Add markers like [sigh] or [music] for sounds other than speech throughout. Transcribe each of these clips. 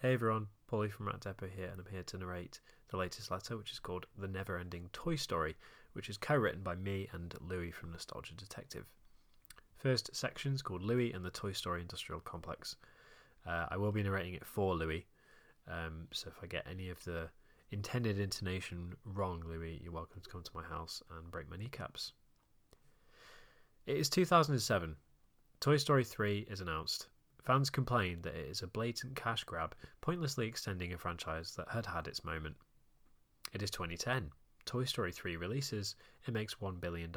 Hey everyone, Paulie from Rat Depot here, and I'm here to narrate the latest letter, which is called The Never Ending Toy Story, which is co written by me and Louis from Nostalgia Detective. First section is called Louis and the Toy Story Industrial Complex. Uh, I will be narrating it for Louis, um, so if I get any of the intended intonation wrong, Louis, you're welcome to come to my house and break my kneecaps. It is 2007. Toy Story 3 is announced. Fans complained that it is a blatant cash grab, pointlessly extending a franchise that had had its moment. It is 2010. Toy Story 3 releases, it makes $1 billion.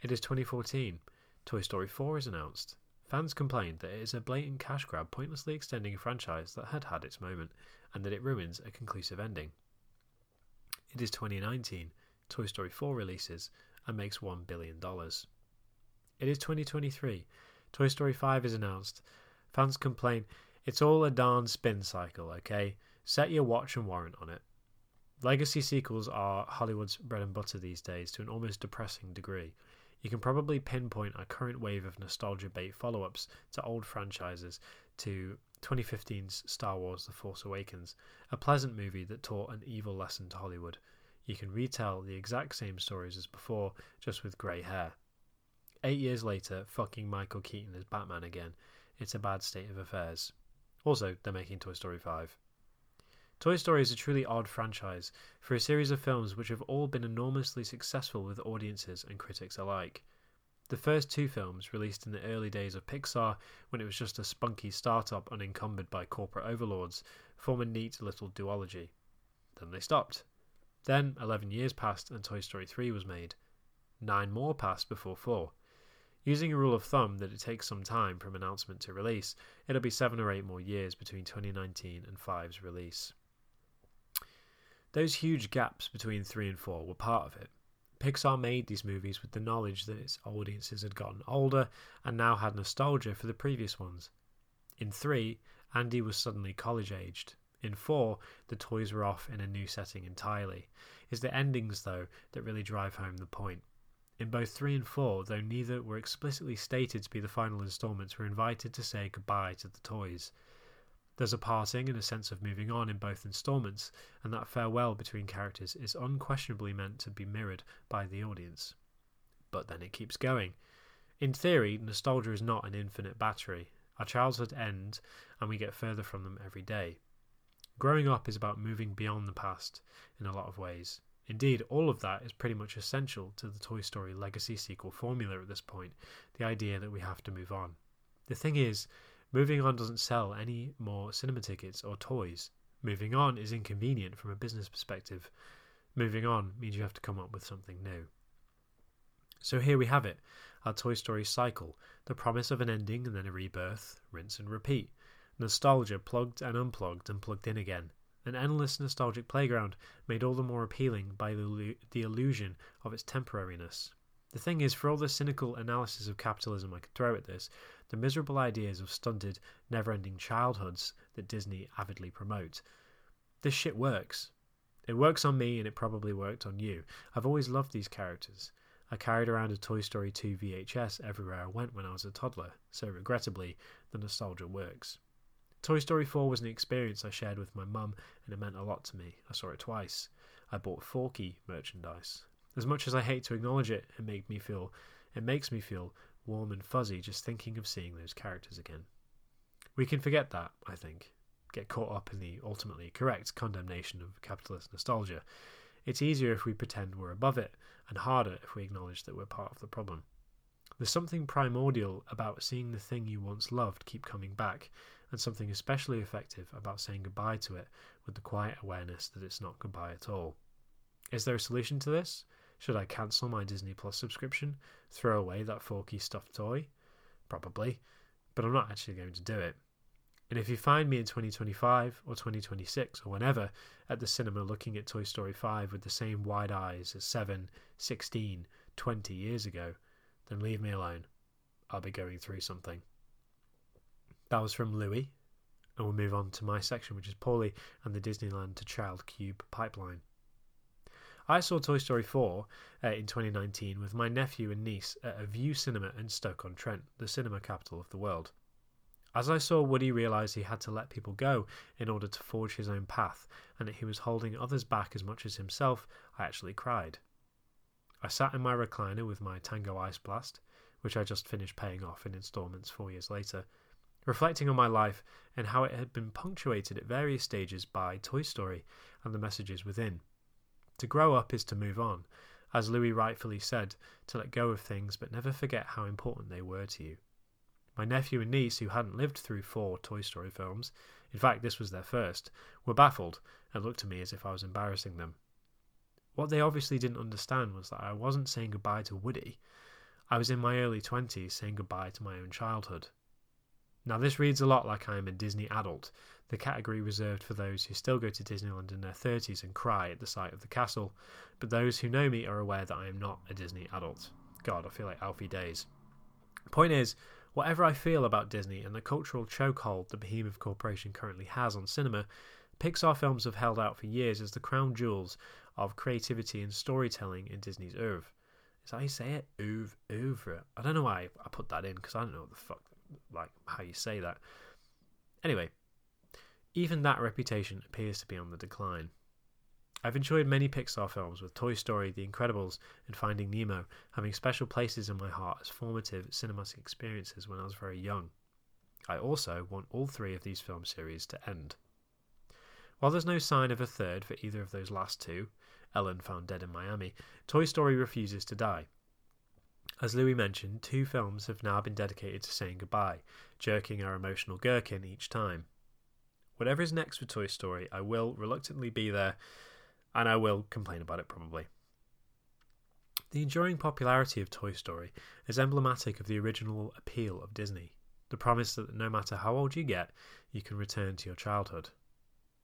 It is 2014. Toy Story 4 is announced. Fans complained that it is a blatant cash grab, pointlessly extending a franchise that had had its moment, and that it ruins a conclusive ending. It is 2019. Toy Story 4 releases and makes $1 billion. It is 2023. Toy Story 5 is announced. Fans complain, it's all a darn spin cycle, okay? Set your watch and warrant on it. Legacy sequels are Hollywood's bread and butter these days to an almost depressing degree. You can probably pinpoint a current wave of nostalgia bait follow ups to old franchises to 2015's Star Wars The Force Awakens, a pleasant movie that taught an evil lesson to Hollywood. You can retell the exact same stories as before, just with grey hair. Eight years later, fucking Michael Keaton as Batman again. It's a bad state of affairs. Also, they're making Toy Story 5. Toy Story is a truly odd franchise for a series of films which have all been enormously successful with audiences and critics alike. The first two films, released in the early days of Pixar when it was just a spunky startup unencumbered by corporate overlords, form a neat little duology. Then they stopped. Then, 11 years passed and Toy Story 3 was made. Nine more passed before 4. Using a rule of thumb that it takes some time from announcement to release, it'll be seven or eight more years between 2019 and 5's release. Those huge gaps between 3 and 4 were part of it. Pixar made these movies with the knowledge that its audiences had gotten older and now had nostalgia for the previous ones. In 3, Andy was suddenly college aged. In 4, the toys were off in a new setting entirely. It's the endings, though, that really drive home the point. In both 3 and 4, though neither were explicitly stated to be the final installments, were invited to say goodbye to the toys. There's a parting and a sense of moving on in both installments, and that farewell between characters is unquestionably meant to be mirrored by the audience. But then it keeps going. In theory, nostalgia is not an infinite battery. Our childhood ends, and we get further from them every day. Growing up is about moving beyond the past in a lot of ways. Indeed, all of that is pretty much essential to the Toy Story legacy sequel formula at this point the idea that we have to move on. The thing is, moving on doesn't sell any more cinema tickets or toys. Moving on is inconvenient from a business perspective. Moving on means you have to come up with something new. So here we have it our Toy Story cycle the promise of an ending and then a rebirth, rinse and repeat. Nostalgia plugged and unplugged and plugged in again an endless nostalgic playground made all the more appealing by the, the illusion of its temporariness. The thing is, for all the cynical analysis of capitalism I could throw at this, the miserable ideas of stunted, never ending childhoods that Disney avidly promote, this shit works. It works on me and it probably worked on you. I've always loved these characters. I carried around a Toy Story 2 VHS everywhere I went when I was a toddler, so regrettably, the nostalgia works. Toy Story 4 was an experience I shared with my mum, and it meant a lot to me. I saw it twice. I bought Forky merchandise. As much as I hate to acknowledge it, it made me feel it makes me feel warm and fuzzy just thinking of seeing those characters again. We can forget that, I think. Get caught up in the ultimately correct condemnation of capitalist nostalgia. It's easier if we pretend we're above it, and harder if we acknowledge that we're part of the problem. There's something primordial about seeing the thing you once loved keep coming back, and something especially effective about saying goodbye to it with the quiet awareness that it's not goodbye at all. Is there a solution to this? Should I cancel my Disney Plus subscription? Throw away that forky stuffed toy? Probably, but I'm not actually going to do it. And if you find me in 2025 or 2026 or whenever at the cinema looking at Toy Story 5 with the same wide eyes as 7, 16, 20 years ago, then leave me alone. I'll be going through something. That was from Louis. And we'll move on to my section, which is Paulie and the Disneyland to Child Cube pipeline. I saw Toy Story 4 uh, in 2019 with my nephew and niece at a Vue Cinema in Stoke on Trent, the cinema capital of the world. As I saw Woody realize he had to let people go in order to forge his own path, and that he was holding others back as much as himself, I actually cried. I sat in my recliner with my Tango Ice Blast, which I just finished paying off in installments four years later, reflecting on my life and how it had been punctuated at various stages by Toy Story and the messages within. To grow up is to move on, as Louis rightfully said, to let go of things but never forget how important they were to you. My nephew and niece, who hadn't lived through four Toy Story films, in fact, this was their first, were baffled and looked at me as if I was embarrassing them. What they obviously didn't understand was that I wasn't saying goodbye to Woody. I was in my early 20s saying goodbye to my own childhood. Now, this reads a lot like I am a Disney adult, the category reserved for those who still go to Disneyland in their 30s and cry at the sight of the castle, but those who know me are aware that I am not a Disney adult. God, I feel like Alfie Deyes. Point is, Whatever I feel about Disney and the cultural chokehold the behemoth corporation currently has on cinema, Pixar films have held out for years as the crown jewels of creativity and storytelling in Disney's oeuvre. Is that how you say it? Oeuvre, oeuvre. I don't know why I put that in because I don't know what the fuck, like how you say that. Anyway, even that reputation appears to be on the decline. I've enjoyed many Pixar films, with Toy Story, The Incredibles, and Finding Nemo having special places in my heart as formative cinematic experiences when I was very young. I also want all three of these film series to end. While there's no sign of a third for either of those last two, Ellen found dead in Miami, Toy Story refuses to die. As Louis mentioned, two films have now been dedicated to saying goodbye, jerking our emotional gherkin each time. Whatever is next for Toy Story, I will reluctantly be there and I will complain about it probably. The enduring popularity of Toy Story is emblematic of the original appeal of Disney the promise that no matter how old you get, you can return to your childhood.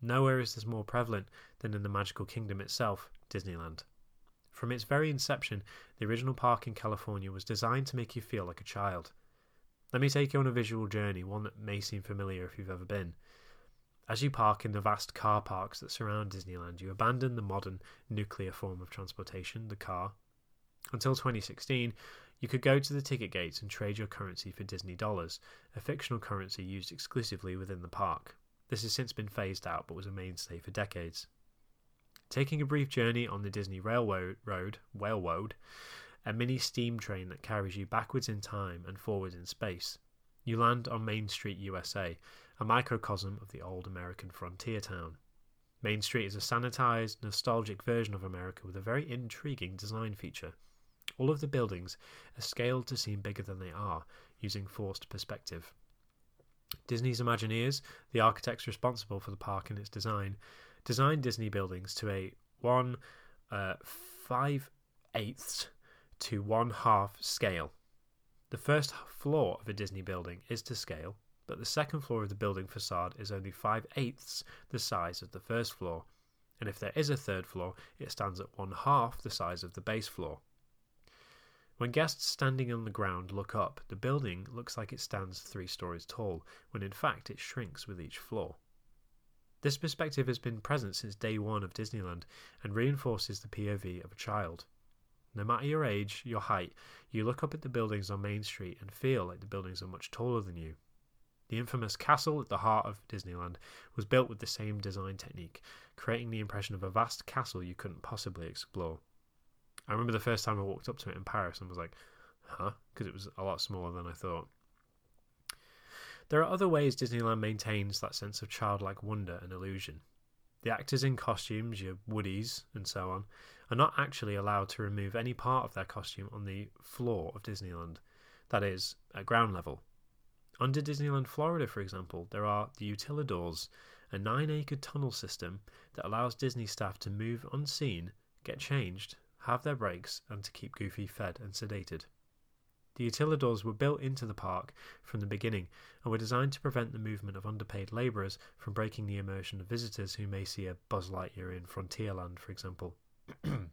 Nowhere is this more prevalent than in the magical kingdom itself, Disneyland. From its very inception, the original park in California was designed to make you feel like a child. Let me take you on a visual journey, one that may seem familiar if you've ever been. As you park in the vast car parks that surround Disneyland, you abandon the modern nuclear form of transportation, the car. Until 2016, you could go to the ticket gates and trade your currency for Disney dollars, a fictional currency used exclusively within the park. This has since been phased out but was a mainstay for decades. Taking a brief journey on the Disney Railroad, road, Railroad, a mini steam train that carries you backwards in time and forwards in space, you land on Main Street, USA, a microcosm of the old American frontier town. Main Street is a sanitized, nostalgic version of America with a very intriguing design feature. All of the buildings are scaled to seem bigger than they are, using forced perspective. Disney's Imagineers, the architects responsible for the park and its design, designed Disney buildings to a one uh, five eighths to one half scale. The first floor of a Disney building is to scale, but the second floor of the building facade is only 5 eighths the size of the first floor, and if there is a third floor, it stands at one half the size of the base floor. When guests standing on the ground look up, the building looks like it stands three stories tall, when in fact it shrinks with each floor. This perspective has been present since day one of Disneyland and reinforces the POV of a child. No matter your age, your height, you look up at the buildings on Main Street and feel like the buildings are much taller than you. The infamous castle at the heart of Disneyland was built with the same design technique, creating the impression of a vast castle you couldn't possibly explore. I remember the first time I walked up to it in Paris and was like, huh? Because it was a lot smaller than I thought. There are other ways Disneyland maintains that sense of childlike wonder and illusion. The actors in costumes, your Woodies and so on, are not actually allowed to remove any part of their costume on the floor of Disneyland, that is, at ground level. Under Disneyland Florida, for example, there are the Utilidors, a nine acre tunnel system that allows Disney staff to move unseen, get changed, have their breaks, and to keep Goofy fed and sedated. The Utilidors were built into the park from the beginning and were designed to prevent the movement of underpaid labourers from breaking the immersion of visitors who may see a Buzz Lightyear in Frontierland, for example. [clears throat]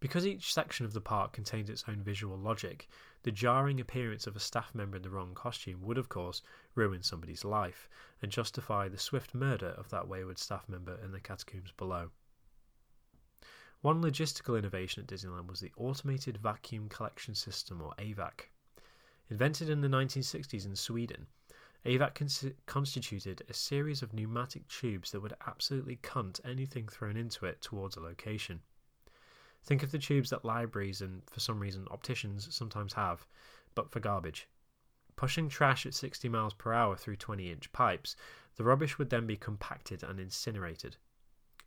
Because each section of the park contains its own visual logic, the jarring appearance of a staff member in the wrong costume would, of course, ruin somebody's life and justify the swift murder of that wayward staff member in the catacombs below. One logistical innovation at Disneyland was the Automated Vacuum Collection System, or AVAC. Invented in the 1960s in Sweden, AVAC cons- constituted a series of pneumatic tubes that would absolutely cunt anything thrown into it towards a location. Think of the tubes that libraries and, for some reason, opticians sometimes have, but for garbage. Pushing trash at 60 miles per hour through 20 inch pipes, the rubbish would then be compacted and incinerated.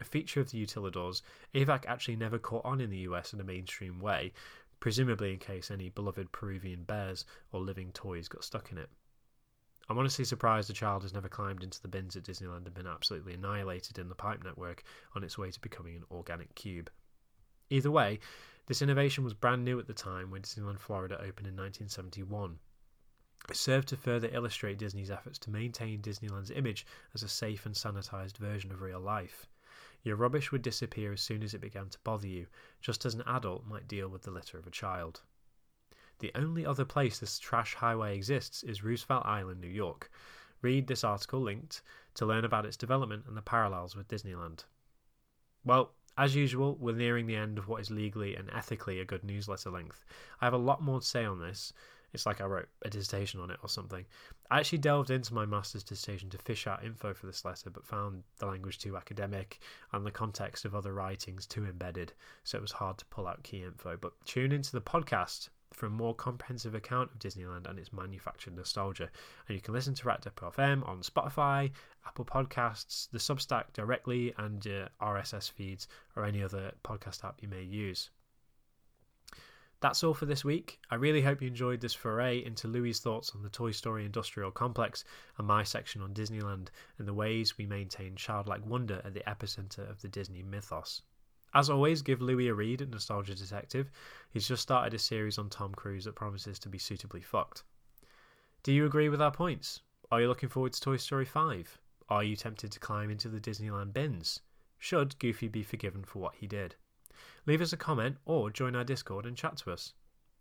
A feature of the Utilidors, AVAC actually never caught on in the US in a mainstream way, presumably in case any beloved Peruvian bears or living toys got stuck in it. I'm honestly surprised a child has never climbed into the bins at Disneyland and been absolutely annihilated in the pipe network on its way to becoming an organic cube. Either way, this innovation was brand new at the time when Disneyland Florida opened in 1971. It served to further illustrate Disney's efforts to maintain Disneyland's image as a safe and sanitized version of real life. Your rubbish would disappear as soon as it began to bother you, just as an adult might deal with the litter of a child. The only other place this trash highway exists is Roosevelt Island, New York. Read this article linked to learn about its development and the parallels with Disneyland. Well, as usual, we're nearing the end of what is legally and ethically a good newsletter length. I have a lot more to say on this. It's like I wrote a dissertation on it or something. I actually delved into my master's dissertation to fish out info for this letter, but found the language too academic and the context of other writings too embedded, so it was hard to pull out key info. But tune into the podcast for a more comprehensive account of Disneyland and its manufactured nostalgia. And you can listen to Rat Depot FM on Spotify, Apple Podcasts, the Substack directly, and uh, your RSS feeds or any other podcast app you may use. That's all for this week. I really hope you enjoyed this foray into Louis' thoughts on the Toy Story industrial complex and my section on Disneyland and the ways we maintain childlike wonder at the epicenter of the Disney mythos. As always, give Louis a read at Nostalgia Detective. He's just started a series on Tom Cruise that promises to be suitably fucked. Do you agree with our points? Are you looking forward to Toy Story 5? Are you tempted to climb into the Disneyland bins? Should Goofy be forgiven for what he did? Leave us a comment or join our Discord and chat to us.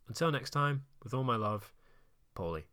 Until next time, with all my love, Paulie.